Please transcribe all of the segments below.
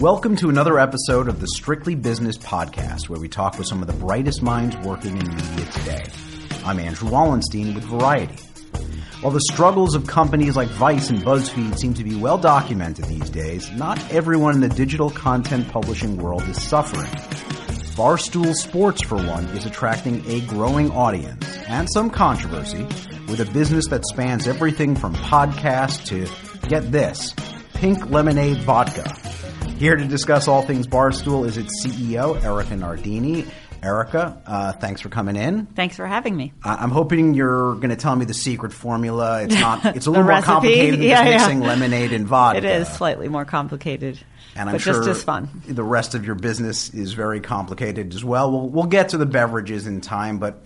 Welcome to another episode of the Strictly Business Podcast, where we talk with some of the brightest minds working in media today. I'm Andrew Wallenstein with Variety. While the struggles of companies like Vice and BuzzFeed seem to be well documented these days, not everyone in the digital content publishing world is suffering. Barstool Sports, for one, is attracting a growing audience and some controversy with a business that spans everything from podcasts to, get this, pink lemonade vodka. Here to discuss all things Barstool is its CEO, Erika Nardini. Erika, uh, thanks for coming in. Thanks for having me. I- I'm hoping you're going to tell me the secret formula. It's not. It's a little more recipe? complicated than Yeah, just yeah. mixing lemonade and vodka. It is slightly more complicated, and I'm but sure just as fun. the rest of your business is very complicated as well. We'll, we'll get to the beverages in time, but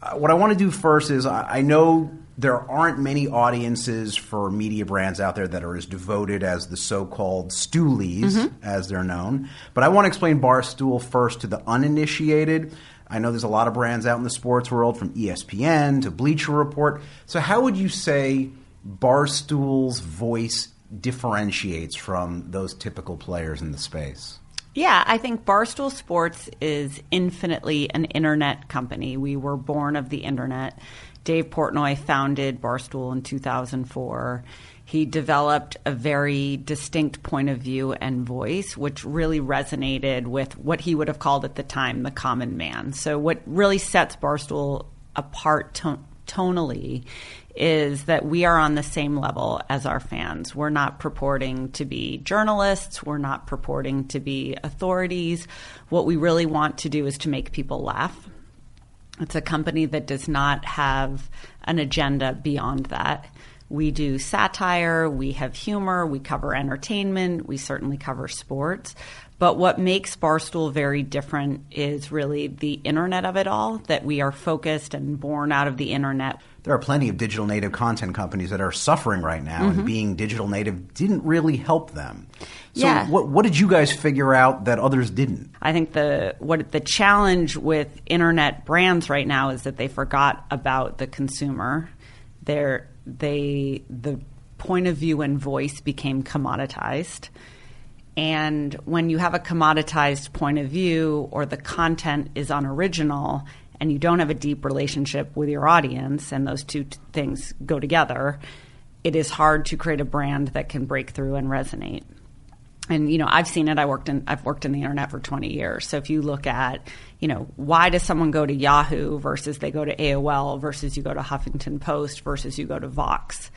uh, what I want to do first is I, I know there aren't many audiences for media brands out there that are as devoted as the so-called stoolies, Mm-hmm. as they're known. But I want to explain Barstool first to the uninitiated. I know there's a lot of brands out in the sports world, from ESPN to Bleacher Report. So, how would you say Barstool's voice differentiates from those typical players in the space? Yeah, I think Barstool Sports is infinitely an internet company. We were born of the internet. Dave Portnoy founded Barstool in 2004. He developed a very distinct point of view and voice, which really resonated with what he would have called at the time the common man. So, what really sets Barstool apart to- tonally is that we are on the same level as our fans. We're not purporting to be journalists, we're not purporting to be authorities. What we really want to do is to make people laugh. It's a company that does not have an agenda beyond that. We do satire, we have humor, we cover entertainment, we certainly cover sports. But what makes Barstool very different is really the internet of it all, that we are focused and born out of the internet. There are plenty of digital native content companies that are suffering right now, and mm-hmm. being digital native didn't really help them. So, Yeah. what, what did you guys figure out that others didn't? I think the what the challenge with internet brands right now is that they forgot about the consumer. They're, they the point of view and voice became commoditized. And when you have a commoditized point of view or the content is unoriginal and you don't have a deep relationship with your audience and those two t- things go together, it is hard to create a brand that can break through and resonate. And you know i've seen it. I worked in i've worked in the internet for 20 years. So if you look at you know why does someone go to yahoo versus they go to aol versus you go to huffington post versus you go to vox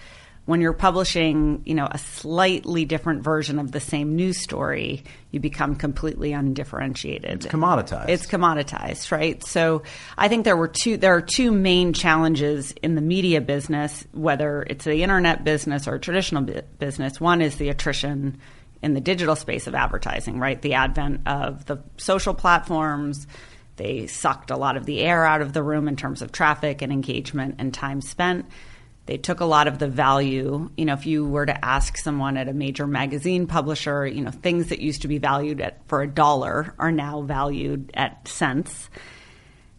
when you're publishing you know a slightly different version of the same news story you become completely undifferentiated It's commoditized. it's commoditized, right? So I think there were two there are two main challenges in the media business, whether it's the internet business or traditional bu- business. One is the attrition in the digital space of advertising, right? The advent of the social platforms. They sucked a lot of the air out of the room in terms of traffic and engagement and time spent. They took a lot of the value. You know, if you were to ask someone at a major magazine publisher, you know, things that used to be valued at for a dollar are now valued at cents.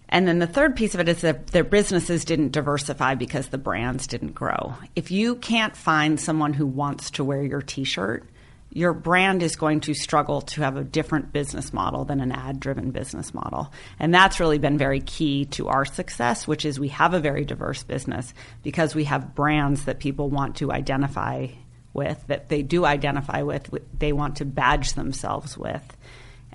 And then the third piece of it is that their businesses didn't diversify because the brands didn't grow. If you can't find someone who wants to wear your t-shirt, your brand is going to struggle to have a different business model than an ad driven business model. And that's really been very key to our success, which is we have a very diverse business because we have brands that people want to identify with, that they do identify with, they want to badge themselves with,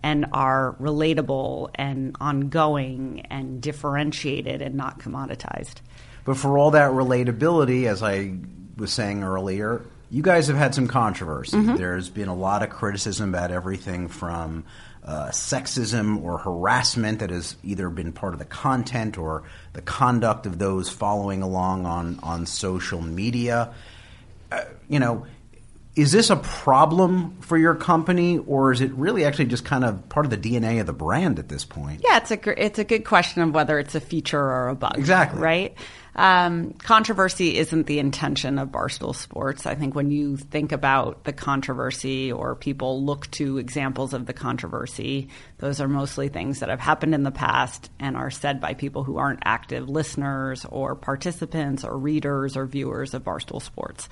and are relatable and ongoing and differentiated and not commoditized. But for all that relatability, as I was saying earlier, you guys have had some controversy. There's been a lot of criticism about everything from uh, sexism or harassment that has either been part of the content or the conduct of those following along on, on social media. Uh, you know, is this a problem for your company, or is it really actually just kind of part of the DNA of the brand at this point? Yeah, it's a it's a good question of whether it's a feature or a bug. Exactly. right. Um, controversy isn't the intention of Barstool Sports. I think when you think about the controversy or people look to examples of the controversy, those are mostly things that have happened in the past and are said by people who aren't active listeners or participants or readers or viewers of Barstool Sports.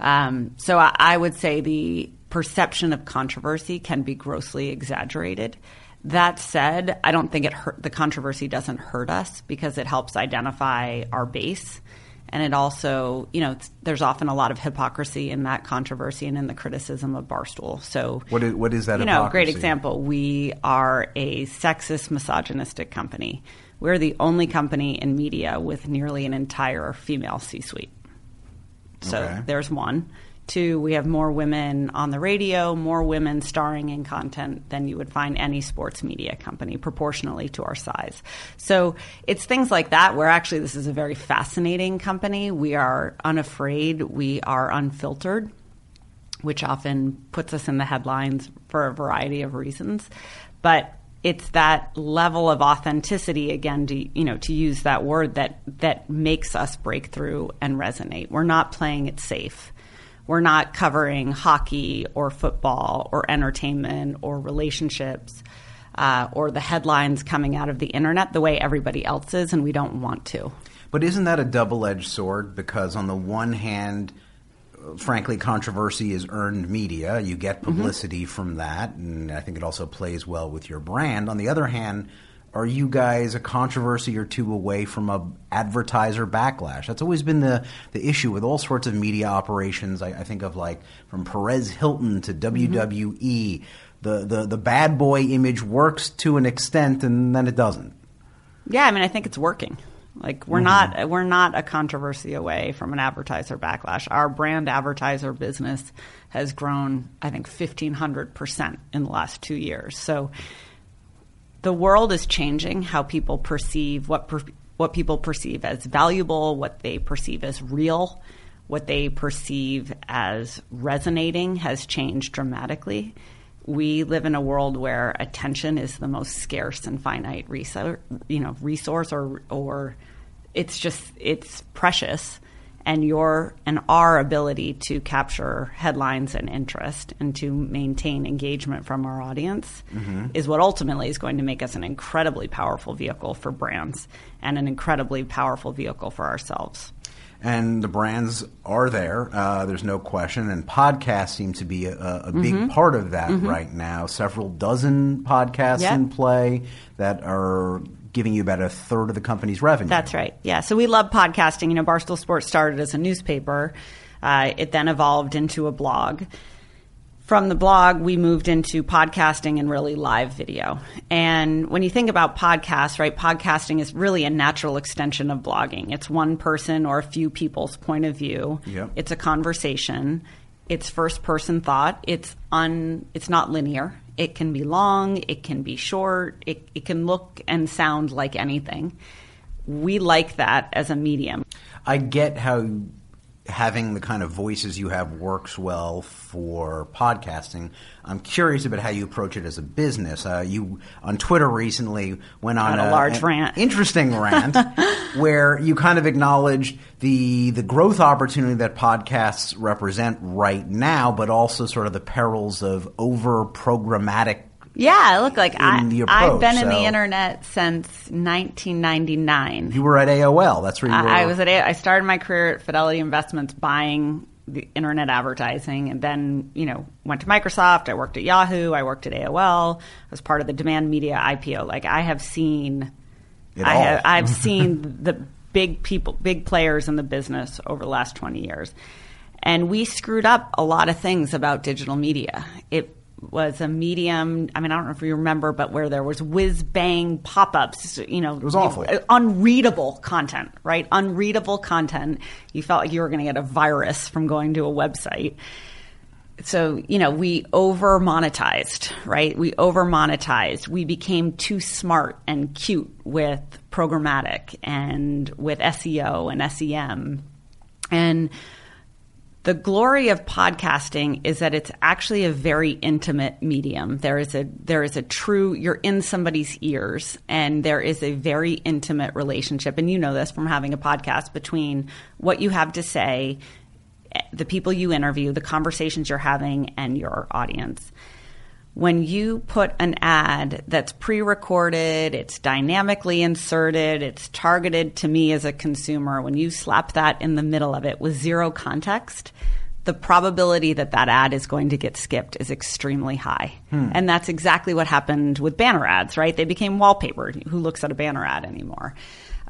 Um, so I, I would say the perception of controversy can be grossly exaggerated. That said, I don't think it hurt, the controversy doesn't hurt us because it helps identify our base. And it also, you know, there's often a lot of hypocrisy in that controversy and in the criticism of Barstool. So, what is, what is that? You know, great example. We are a sexist, misogynistic company. We're the only company in media with nearly an entire female C-suite. So Okay. there's one. Two, we have more women on the radio, more women starring in content than you would find any sports media company proportionally to our size. So it's things like that where actually this is a very fascinating company. We are unafraid, we are unfiltered which often puts us in the headlines for a variety of reasons. But it's that level of authenticity again to you know to use that word that that makes us break through and resonate. We're not playing it safe. We're not covering hockey or football or entertainment or relationships uh, or the headlines coming out of the internet the way everybody else is, and we don't want to. But isn't that a double edged sword? Because on the one hand, frankly, controversy is earned media. You get publicity from that, and I think it also plays well with your brand. On the other hand, are you guys a controversy or two away from a advertiser backlash? That's always been the, the issue with all sorts of media operations. I, I think of like from Perez Hilton to WWE. The, the the bad boy image works to an extent, and then it doesn't. Yeah, I mean, I think it's working. Like we're mm-hmm. not we're not a controversy away from an advertiser backlash. Our brand advertiser business has grown, I think, fifteen hundred percent in the last two years. So the world is changing how people perceive what per, what people perceive as valuable, what they perceive as real, what they perceive as resonating has changed dramatically. We live in a world where attention is the most scarce and finite resource, you know, resource or or it's just it's precious and your and our ability to capture headlines and interest and to maintain engagement from our audience mm-hmm. is what ultimately is going to make us an incredibly powerful vehicle for brands and an incredibly powerful vehicle for ourselves. and the brands are there. Uh, there's no question, and podcasts seem to be a, a big mm-hmm. part of that mm-hmm. right now. Several dozen podcasts Yep. in play that are giving you about a third of the company's revenue. That's right. Yeah. So we love podcasting. You know, Barstool Sports started as a newspaper. Uh, it then evolved into a blog. From the blog, we moved into podcasting and really live video. And when you think about podcasts, right, podcasting is really a natural extension of blogging. It's one person or a few people's point of view. Yep. It's a conversation. It's first person thought. It's un. It's not linear. It can be long. It can be short. It, it can look and sound like anything. We like that as a medium. I get how having the kind of voices you have works well for podcasting. I'm curious about how you approach it as a business. Uh, you on Twitter recently went on On a large an rant. interesting rant where you kind of acknowledged the the growth opportunity that podcasts represent right now, but also sort of the perils of over programmatic. Yeah, look like I, in the I've approach, been in the internet since 1999. You were at AOL. That's where you were. I, was at. A- I started my career at Fidelity Investments buying the internet advertising, and then you know went to Microsoft. I worked at Yahoo. I worked at AOL. I was part of the Demand Media IPO. Like I have seen, It I all. have, I've seen the big people, big players in the business over the last 20 years. And we screwed up a lot of things about digital media. It was a medium, I mean, I don't know if you remember, but where there was whiz bang pop ups, you know. It was awful. Uh, unreadable content, right? Unreadable content. You felt like you were going to get a virus from going to a website so you know we over monetized right we over monetized we became too smart and cute with programmatic and with seo and sem and The glory of podcasting is that it's actually a very intimate medium. There is a there is a true you're in somebody's ears and there is a very intimate relationship and you know this from having a podcast between what you have to say, the people you interview, the conversations you're having and your audience when you put an ad that's pre recorded, it's dynamically inserted, it's targeted to me as a consumer, when you slap that in the middle of it with zero context, the probability that that ad is going to get skipped is extremely high. Hmm. And that's exactly what happened with banner ads, right? They became wallpaper. Who looks at a banner ad anymore?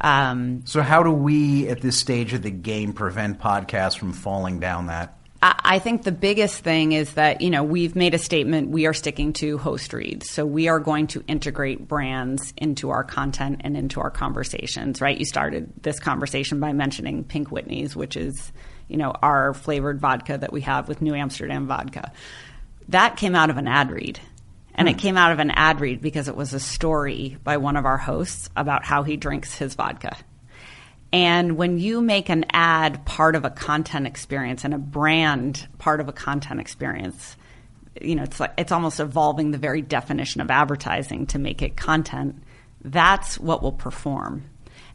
Um, so, how do we at this stage of the game prevent podcasts from falling down that I think the biggest thing is that, you know, we've made a statement we are sticking to host reads. So we are going to integrate brands into our content and into our conversations, right? You started this conversation by mentioning Pink Whitney's, which is, you know, our flavored vodka that we have with New Amsterdam vodka. That came out of an ad read. And hmm. it came out of an ad read because it was a story by one of our hosts about how he drinks his vodka. And when you make an ad part of a content experience and a brand part of a content experience, you know, it's like it's almost evolving the very definition of advertising to make it content. That's what will perform.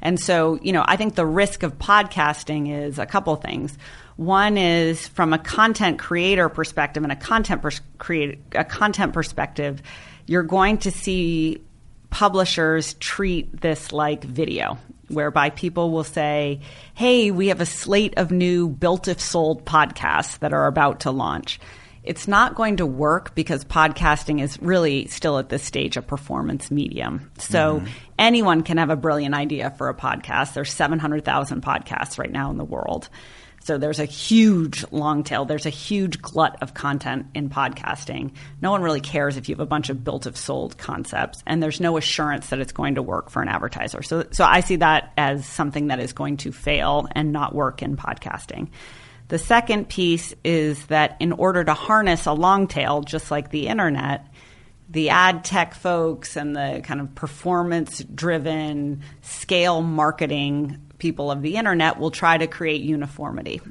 And so, you know, I think the risk of podcasting is a couple things. One is from a content creator perspective and a content pers- create a content perspective, you're going to see publishers treat this like video whereby people will say, Hey, we have a slate of new built if sold podcasts that are about to launch. It's not going to work because podcasting is really still at this stage a performance medium. So mm-hmm. anyone can have a brilliant idea for a podcast. There's 700,000 podcasts right now in the world. So there's a huge long tail. There's a huge glut of content in podcasting. No one really cares if you have a bunch of built of sold concepts, and there's no assurance that it's going to work for an advertiser. So, so I see that as something that is going to fail and not work in podcasting. The second piece is that in order to harness a long tail, just like the internet, the ad tech folks and the kind of performance driven scale marketing people of the internet will try to create uniformity.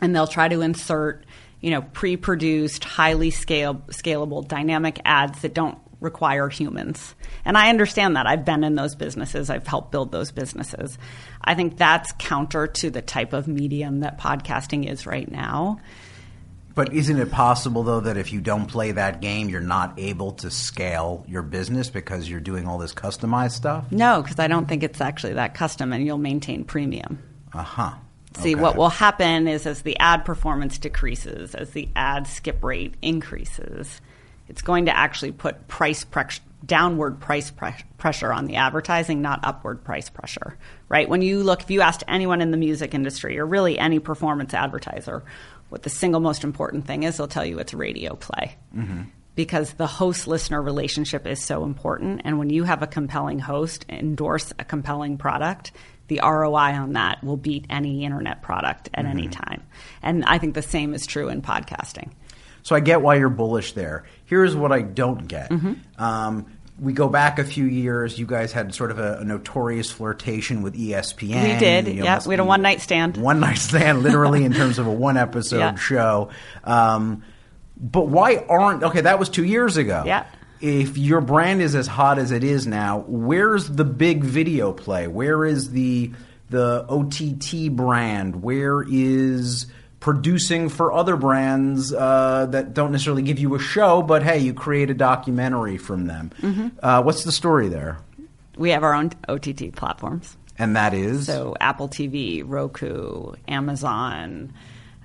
And they'll try to insert, you know, pre-produced, highly scale, scalable, dynamic ads that don't require humans. And I understand that. I've been in those businesses. I've helped build those businesses. I think that's counter to the type of medium that podcasting is right now. But isn't it possible though that if you don't play that game, you're not able to scale your business because you're doing all this customized stuff? No, because I don't think it's actually that custom, and you'll maintain premium. Uh huh. See, okay. what will happen is as the ad performance decreases, as the ad skip rate increases, it's going to actually put price pre- downward price pre- pressure on the advertising, not upward price pressure. Right? When you look, if you asked anyone in the music industry or really any performance advertiser, what the single most important thing is, they'll tell you it's radio play. Mm-hmm. Because the host listener relationship is so important. And when you have a compelling host endorse a compelling product, the ROI on that will beat any internet product at mm-hmm. any time. And I think the same is true in podcasting. So I get why you're bullish there. Here's what I don't get. Mm-hmm. Um, we go back a few years. You guys had sort of a, a notorious flirtation with ESPN. We did. You know, yeah, we had a one night stand. One night stand, literally, in terms of a one episode yeah. show. Um, but why aren't okay? That was two years ago. Yeah. If your brand is as hot as it is now, where's the big video play? Where is the the OTT brand? Where is producing for other brands uh, that don't necessarily give you a show, but hey, you create a documentary from them. Mm-hmm. Uh, what's the story there? We have our own OTT platforms. And that is? So Apple TV, Roku, Amazon,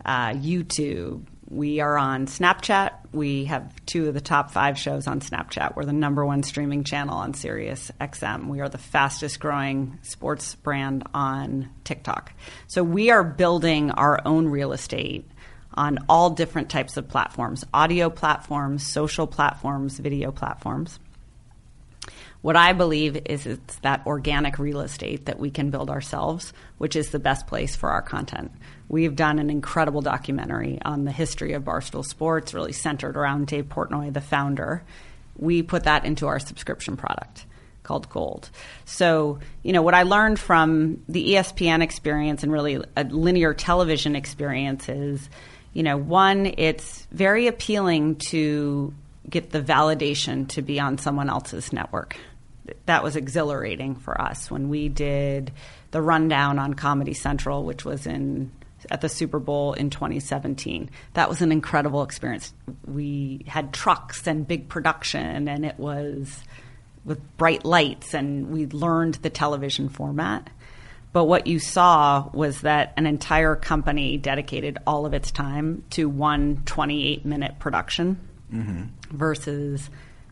uh, YouTube, we are on Snapchat. We have two of the top five shows on Snapchat. We're the number one streaming channel on Sirius XM. We are the fastest growing sports brand on TikTok. So we are building our own real estate on all different types of platforms audio platforms, social platforms, video platforms. What I believe is it's that organic real estate that we can build ourselves, which is the best place for our content. We've done an incredible documentary on the history of Barstool Sports, really centered around Dave Portnoy, the founder. We put that into our subscription product. called Gold. So, you know, what I learned from the ESPN experience and really a linear television experience is, you know, one, it's very appealing to get the validation to be on someone else's network. That was exhilarating for us when we did the rundown on Comedy Central, which was in at the Super Bowl in 2017. That was an incredible experience. We had trucks and big production, and it was with bright lights, and we learned the television format. But what you saw was that an entire company dedicated all of its time to one 28 minute production mm-hmm. versus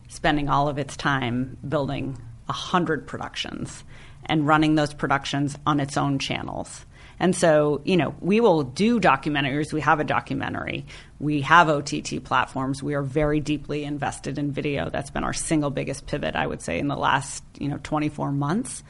spending all of its time building 100 productions and running those productions on its own channels. And so, you know, we will do documentaries. We have a documentary. We have OTT platforms. We are very deeply invested in video. That's been our single biggest pivot, I would say, in the last, you know, 24 months.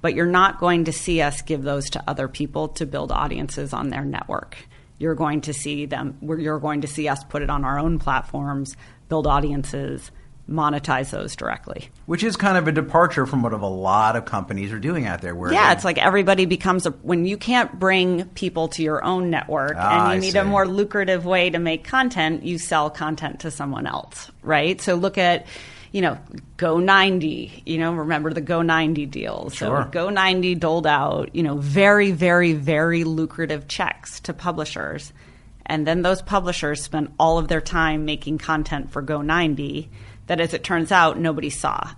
But you're not going to see us give those to other people to build audiences on their network. You're going to see them, you're going to see us put it on our own platforms, build audiences, monetize those directly. Which is kind of a departure from what a lot of companies are doing out there. Where yeah, it's like everybody becomes a when you can't bring people to your own network ah, and you I need see. a more lucrative way to make content, you sell content to someone else, right? So look at you know, Go 90, you know, remember the Go 90 deal. Sure. So Go 90 doled out, you know, very, very, very lucrative checks to publishers. And then those publishers spent all of their time making content for Go 90 that, as it turns out, nobody saw.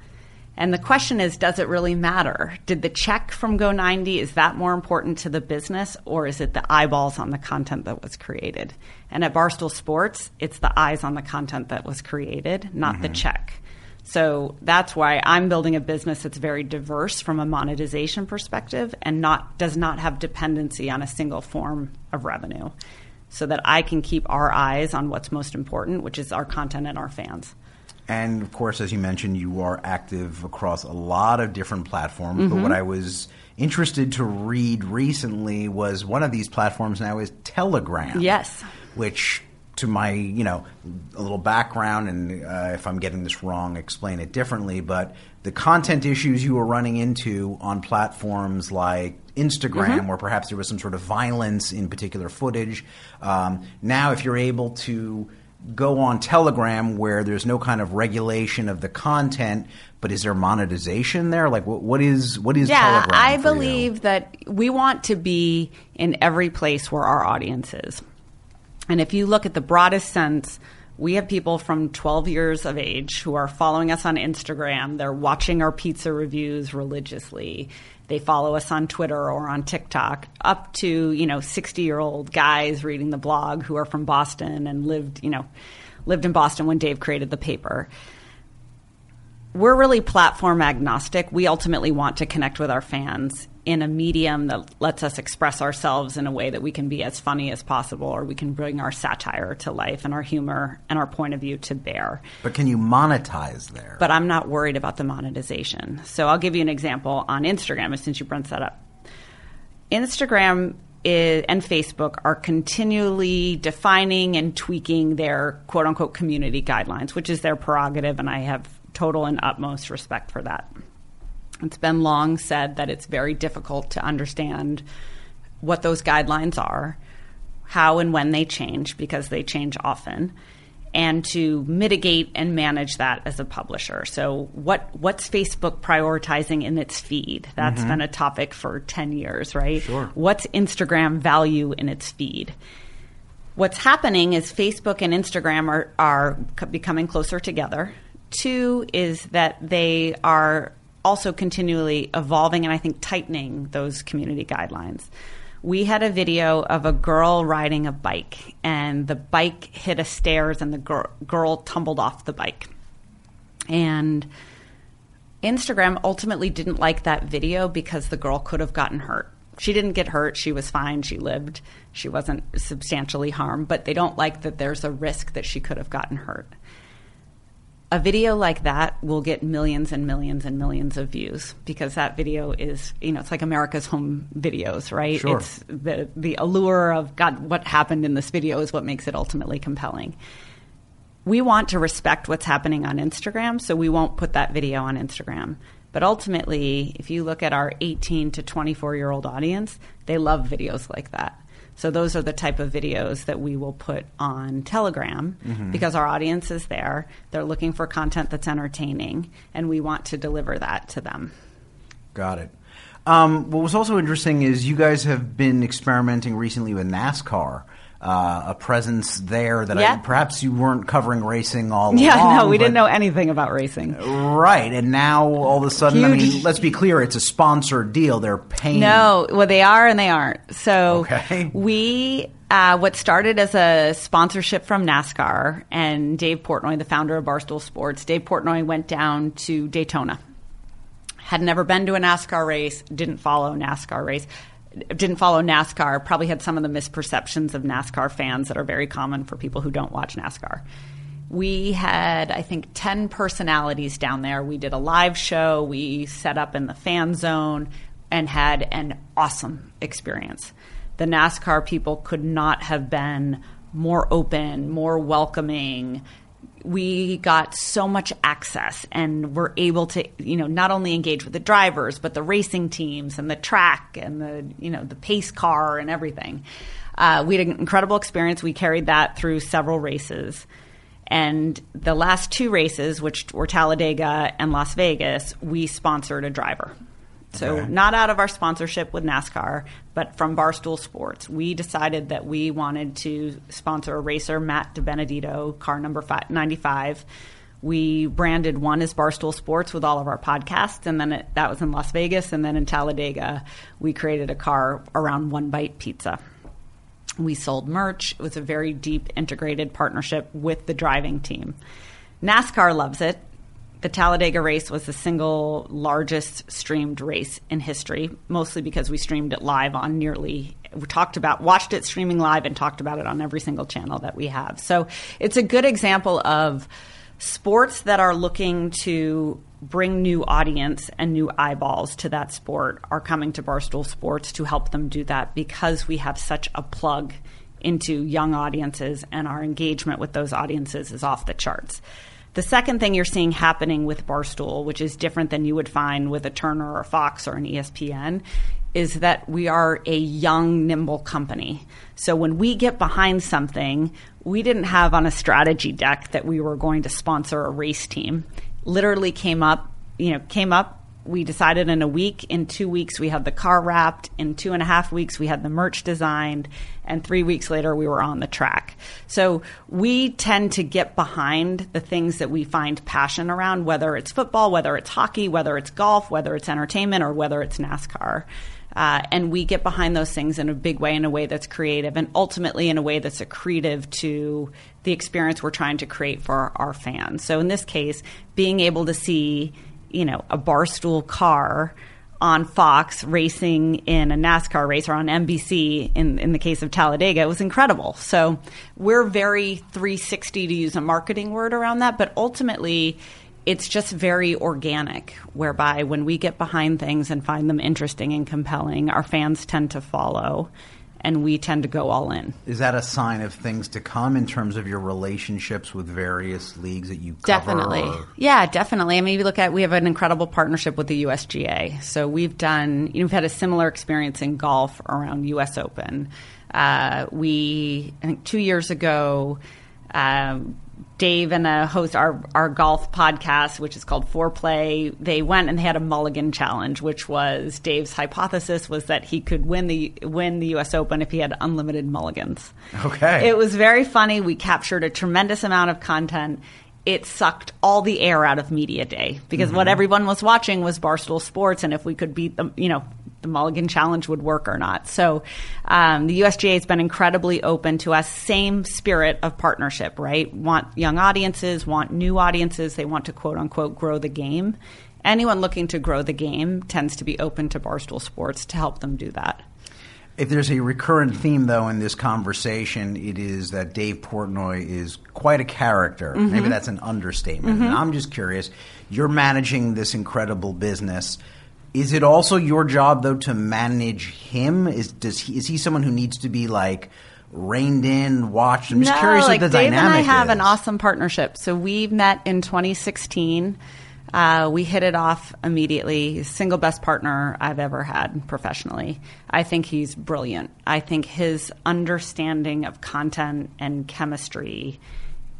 And the question is, does it really matter? Did the check from Go90, is that more important to the business or is it the eyeballs on the content that was created? And at Barstool Sports, it's the eyes on the content that was created, not mm-hmm. the check. So that's why I'm building a business that's very diverse from a monetization perspective and not does not have dependency on a single form of revenue. So that I can keep our eyes on what's most important, which is our content and our fans. And of course, as you mentioned, you are active across a lot of different platforms. Mm-hmm. But what I was interested to read recently was one of these platforms now is Telegram. Yes. Which to my, you know, a little background, and uh, if I'm getting this wrong, explain it differently. But the content issues you were running into on platforms like Instagram, mm-hmm. where perhaps there was some sort of violence in particular footage. Um, now, if you're able to go on Telegram where there's no kind of regulation of the content, but is there monetization there? Like, what, what is what is yeah, Telegram? I believe you? that we want to be in every place where our audience is, and if you look at the broadest sense. We have people from 12 years of age who are following us on Instagram. They're watching our pizza reviews religiously they follow us on Twitter or on TikTok, up to, you know, 60 year old guys reading the blog who are from Boston and lived, you know, lived in Boston when Dave created the paper. We're really platform agnostic. We ultimately want to connect with our fans in a medium that lets us express ourselves in a way that we can be as funny as possible or we can bring our satire to life and our humor and our point of view to bear. But can you monetize there? But I'm not worried about the monetization. So I'll give you an example on Instagram since you brought that up. Instagram is, and Facebook are continually defining and tweaking their quote unquote community guidelines, which is their prerogative, and I have total and utmost respect for that. It's been long said that it's very difficult to understand what those guidelines are, how and when they change, because they change often, and to mitigate and manage that as a publisher. So, what what's Facebook prioritizing in its feed? That's mm-hmm. been a topic for ten years, right? Sure. What's Instagram value in its feed? What's happening is Facebook and Instagram are are becoming closer together. Two is that they are also continually evolving and I think tightening those community guidelines. We had a video of a girl riding a bike, and the bike hit a stairs, and the girl, girl tumbled off the bike. And Instagram ultimately didn't like that video because the girl could have gotten hurt. She didn't get hurt. She was fine. She lived. She wasn't substantially harmed, but they don't like that there's a risk that she could have gotten hurt a video like that will get millions and millions and millions of views because that video is, you know, it's like America's home videos, right? Sure. It's the the allure of God, what happened in this video is what makes it ultimately compelling. We want to respect what's happening on Instagram, so we won't put that video on Instagram. But ultimately, if you look at our 18 to 24 year old audience, they love videos like that. So those are the type of videos that we will put on Telegram mm-hmm. because our audience is there. They're looking for content that's entertaining, and we want to deliver that to them. Got it. Um, what was also interesting is you guys have been experimenting recently with NASCAR uh, a presence there that yeah. I, perhaps you weren't covering racing all yeah, along. Yeah, no, we didn't know anything about racing. Right, and now all of a sudden, Huge. I mean, let's be clear, it's a sponsored deal. They're paying. No, well, they are and they aren't. So okay. we uh, what started as a sponsorship from NASCAR and Dave Portnoy, the founder of Barstool Sports, Dave Portnoy went down to Daytona. Had never been to a NASCAR race, didn't follow NASCAR race, didn't follow NASCAR, probably had some of the misperceptions of NASCAR fans that are very common for people who don't watch NASCAR. We had, I think, 10 personalities down there. We did a live show, we set up in the fan zone, and had an awesome experience. The NASCAR people could not have been more open, more welcoming, we got so much access and were able to you know not only engage with the drivers but the racing teams and the track and the you know the pace car and everything. Uh, we had an incredible experience. We carried that through several races. And the last two races which were talladega and las vegas we sponsored a driver so, okay. not out of our sponsorship with NASCAR, but from Barstool Sports. We decided that we wanted to sponsor a racer, Matt DiBenedetto, car number five, 95. We branded one as Barstool Sports with all of our podcasts, and then it, that was in Las Vegas. And then in Talladega, we created a car around One Bite Pizza. We sold merch. It was a very deep integrated partnership with the driving team. NASCAR loves it the Talladega race was the single largest streamed race in history, mostly because we streamed it live on nearly, we talked about, watched it streaming live and talked about it on every single channel that we have. So it's a good example of sports that are looking to bring new audience and new eyeballs to that sport are coming to Barstool Sports to help them do that because we have such a plug into young audiences and our engagement with those audiences is off the charts. The second thing you're seeing happening with Barstool, which is different than you would find with a Turner or a Fox or an ESPN, is that we are a young, nimble company. So when we get behind something, we didn't have on a strategy deck that we were going to sponsor a race team. Literally came up, you know, came up we decided in a week. In two weeks, we had the car wrapped. In two and a half weeks, we had the merch designed. And three weeks later, we were on the track. So we tend to get behind the things that we find passion around, whether it's football, whether it's hockey, whether it's golf, whether it's entertainment, or whether it's NASCAR. Uh, and we get behind those things in a big way, in a way that's creative, and ultimately in a way that's accretive to the experience we're trying to create for our fans. So in this case, being able to see you know, a barstool car on Fox racing in a NASCAR race or on NBC in, in the case of Talladega. It was incredible. So we're very 360 to use a marketing word around that, but ultimately it's just very organic, whereby when we get behind things and find them interesting and compelling, our fans tend to follow and we tend to go all in. Is that a sign of things to come in terms of your relationships with various leagues that you cover? Definitely. Or? Yeah, definitely. I mean, you look at, we have an incredible partnership with the USGA. So we've done, you know, we've had a similar experience in golf around US Open. Uh, we, I think two years ago, um, Dave and a host our our golf podcast, which is called Foreplay. They went and they had a mulligan challenge, which was Dave's hypothesis was that he could win the win the U.S. Open if he had unlimited mulligans. Okay, it was very funny. We captured a tremendous amount of content. It sucked all the air out of media day because mm-hmm. what everyone was watching was Barstool Sports, and if we could beat them, you know, the Mulligan Challenge would work or not. So um, the USGA has been incredibly open to us. Same spirit of partnership, right? Want young audiences, want new audiences. They want to quote unquote grow the game. Anyone looking to grow the game tends to be open to Barstool Sports to help them do that. If there's a recurrent theme, though, in this conversation, it is that Dave Portnoy is quite a character. Mm-hmm. Maybe that's an understatement. Mm-hmm. I'm just curious. You're managing this incredible business is it also your job though to manage him? Is does he is he someone who needs to be like reined in, watched? I'm just no, curious like what the Dave dynamic and I have is. an awesome partnership. So we met in 2016. Uh, we hit it off immediately. Single best partner I've ever had professionally. I think he's brilliant. I think his understanding of content and chemistry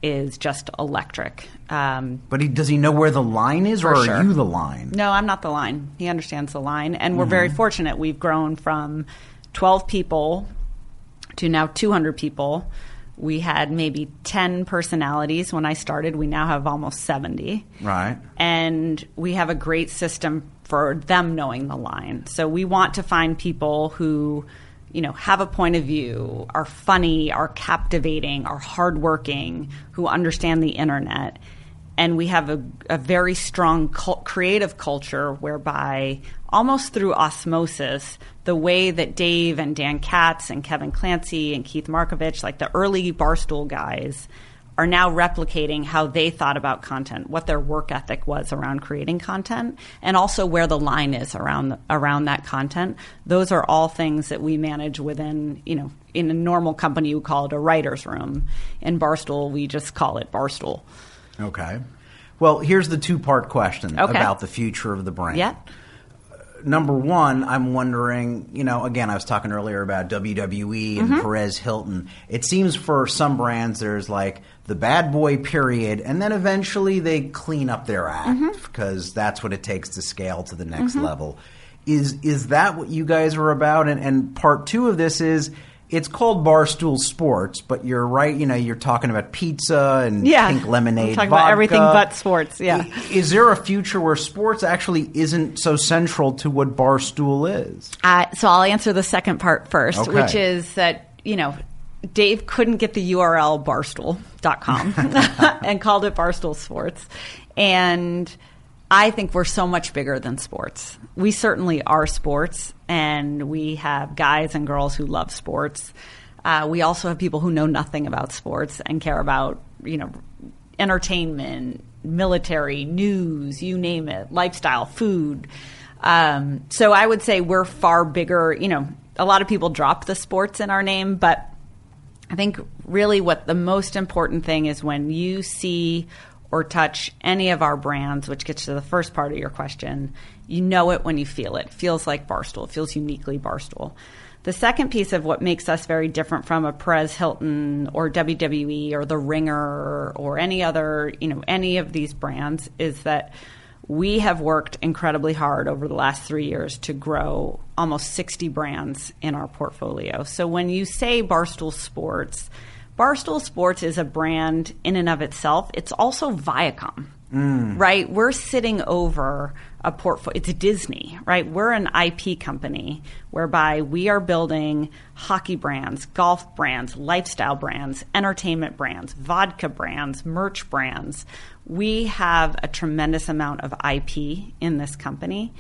is just electric. Um, But he, does he know where the line is, or For are you the line? no, I'm not the line. He understands the line. And we're Mm-hmm. very fortunate. We've grown from 12 people to now 200 people. We had maybe 10 personalities when I started. We now have almost 70 Right. and we have a great system for them knowing the line. So we want to find people who, you know, have a point of view, are funny, are captivating, are hardworking, who understand the internet. And we have a, a very strong cult, creative culture whereby, almost through osmosis, the way that Dave and Dan Katz and Kevin Clancy and Keith Markovich, like the early Barstool guys, are now replicating how they thought about content, what their work ethic was around creating content, and also where the line is around around that content. Those are all things that we manage within, you know, in a normal company you call it a writer's room. In Barstool, we just call it Barstool. Okay. Well, here's the two part question Okay. about the future of the brand. Yeah. Number one, I'm wondering, you know, again, I was talking earlier about WWE and Mm-hmm. Perez Hilton. It seems for some brands there's like the bad boy period, and then eventually they clean up their act Mm-hmm. because that's what it takes to scale to the next level. Is is that what you guys are about? And, and part two of this is it's called Barstool Sports, but you're right. You know, you're talking about pizza and Yeah. pink lemonade. I'm talking about everything but sports, yeah. I- Is there a future where sports actually isn't so central to what Barstool is? Uh, so I'll answer the second part first, Okay. which is that, you know, Dave couldn't get the URL barstool.com and called it Barstool Sports. And I think we're so much bigger than sports. We certainly are sports, and we have guys and girls who love sports. Uh, we also have people who know nothing about sports and care about, you know, entertainment, military, news, you name it, lifestyle, food. Um, so I would say we're far bigger. You know, a lot of people drop the sports in our name, but I think really what the most important thing is when you see or touch any of our brands, which gets to the first part of your question, you know it when you feel it. It feels like Barstool. It feels uniquely Barstool. The second piece of what makes us very different from a Perez Hilton or WWE or The Ringer or any other, you know, any of these brands is that we have worked incredibly hard over the last three years to grow almost 60 brands in our portfolio. So when you say Barstool Sports, Barstool Sports is a brand in and of itself. It's also Viacom, mm. right? We're sitting over a portfolio. It's Disney, right? We're an IP company whereby we are building hockey brands, golf brands, lifestyle brands, entertainment brands, vodka brands, merch brands. We have a tremendous amount of IP in this company.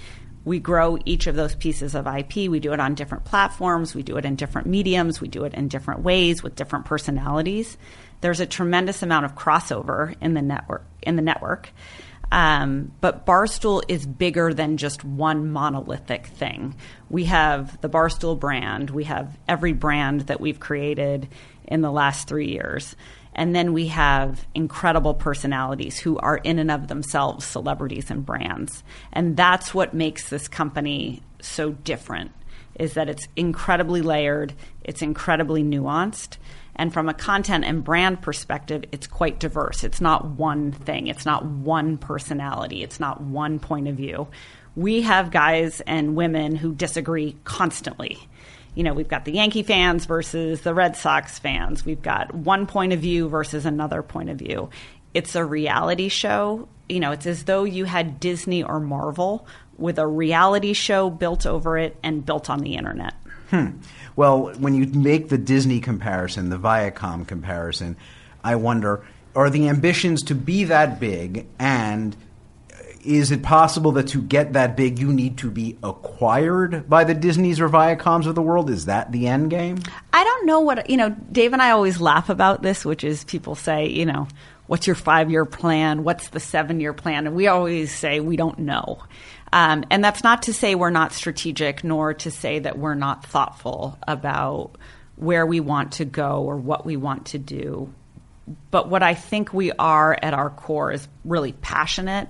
We grow each of those pieces of IP. We do it on different platforms. We do it in different mediums. We do it in different ways with different personalities. There's a tremendous amount of crossover in the network. In the network, um, but Barstool is bigger than just one monolithic thing. We have the Barstool brand. We have every brand that we've created in the last three years. And then we have incredible personalities who are in and of themselves celebrities and brands. And that's what makes this company so different is that it's incredibly layered, it's incredibly nuanced, and from a content and brand perspective, it's quite diverse. It's not one thing, it's not one personality, it's not one point of view. We have guys and women who disagree constantly you know, we've got the Yankee fans versus the Red Sox fans. We've got one point of view versus another point of view. It's a reality show. You know, it's as though you had Disney or Marvel with a reality show built over it and built on the internet. Hmm. Well, when you make the Disney comparison, the Viacom comparison, I wonder are the ambitions to be that big and is it possible that to get that big you need to be acquired by the Disneys or Viacoms of the world? Is that the end game? I don't know what, you know, Dave and I always laugh about this, which is people say, you know, what's your five year plan? What's the seven year plan? And we always say we don't know. Um, and that's not to say we're not strategic, nor to say that we're not thoughtful about where we want to go or what we want to do. But what I think we are at our core is really passionate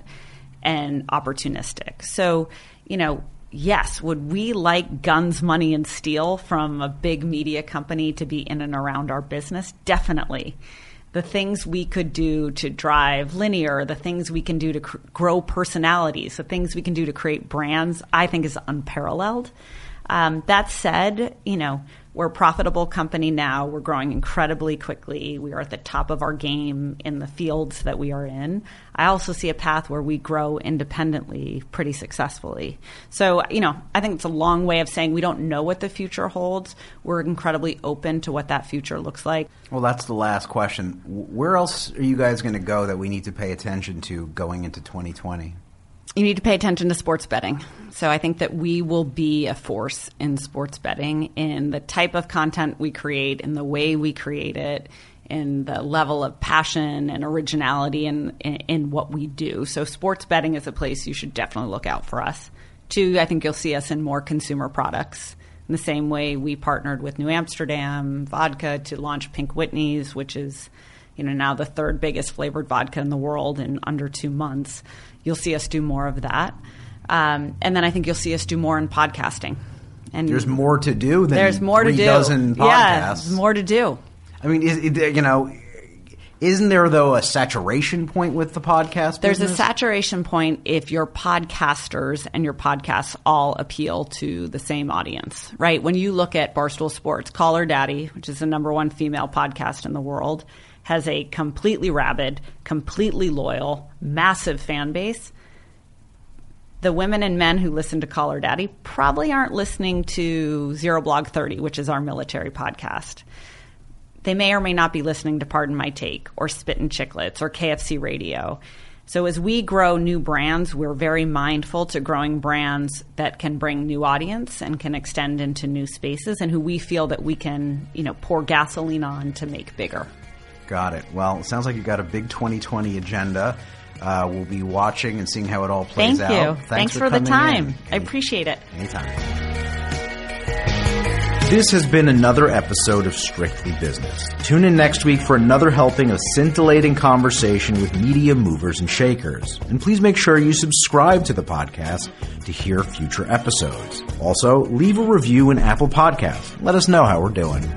and opportunistic. So, you know, yes, would we like guns, money, and steel from a big media company to be in and around our business? Definitely. The things we could do to drive linear, the things we can do to cr- grow personalities, the things we can do to create brands, I think is unparalleled. Um, that said, you know, we're a profitable company now. We're growing incredibly quickly. We are at the top of our game in the fields that we are in. I also see a path where we grow independently pretty successfully. So, you know, I think it's a long way of saying we don't know what the future holds. We're incredibly open to what that future looks like. Well, that's the last question. Where else are you guys going to go that we need to pay attention to going into 2020? You need to pay attention to sports betting. So I think that we will be a force in sports betting in the type of content we create, in the way we create it, in the level of passion and originality in, in, in what we do. So sports betting is a place you should definitely look out for us. Two, I think you'll see us in more consumer products. In the same way we partnered with New Amsterdam Vodka to launch Pink Whitney's, which is you know now the third biggest flavored vodka in the world in under two months. You'll see us do more of that. Um, and then I think you'll see us do more in podcasting. And there's more to do. Than there's more to do. Dozen podcasts. Yeah, more to do. I mean, is, you know, isn't there though a saturation point with the podcast? There's business? a saturation point if your podcasters and your podcasts all appeal to the same audience, right? When you look at Barstool Sports, Call Her Daddy, which is the number one female podcast in the world, has a completely rabid, completely loyal, massive fan base. The women and men who listen to Call Her Daddy probably aren't listening to Zero Blog 30, which is our military podcast. They may or may not be listening to Pardon My Take or Spittin' Chiclets or KFC Radio. So as we grow new brands, we're very mindful to growing brands that can bring new audience and can extend into new spaces and who we feel that we can, you know, pour gasoline on to make bigger. Got it. Well, it sounds like you've got a big 2020 agenda. Uh, we'll be watching and seeing how it all plays Thank out. You. Thanks, Thanks for, for the time. In. I appreciate it. Anytime. This has been another episode of Strictly Business. Tune in next week for another helping of scintillating conversation with media movers and shakers. And please make sure you subscribe to the podcast to hear future episodes. Also, leave a review in Apple Podcasts. Let us know how we're doing.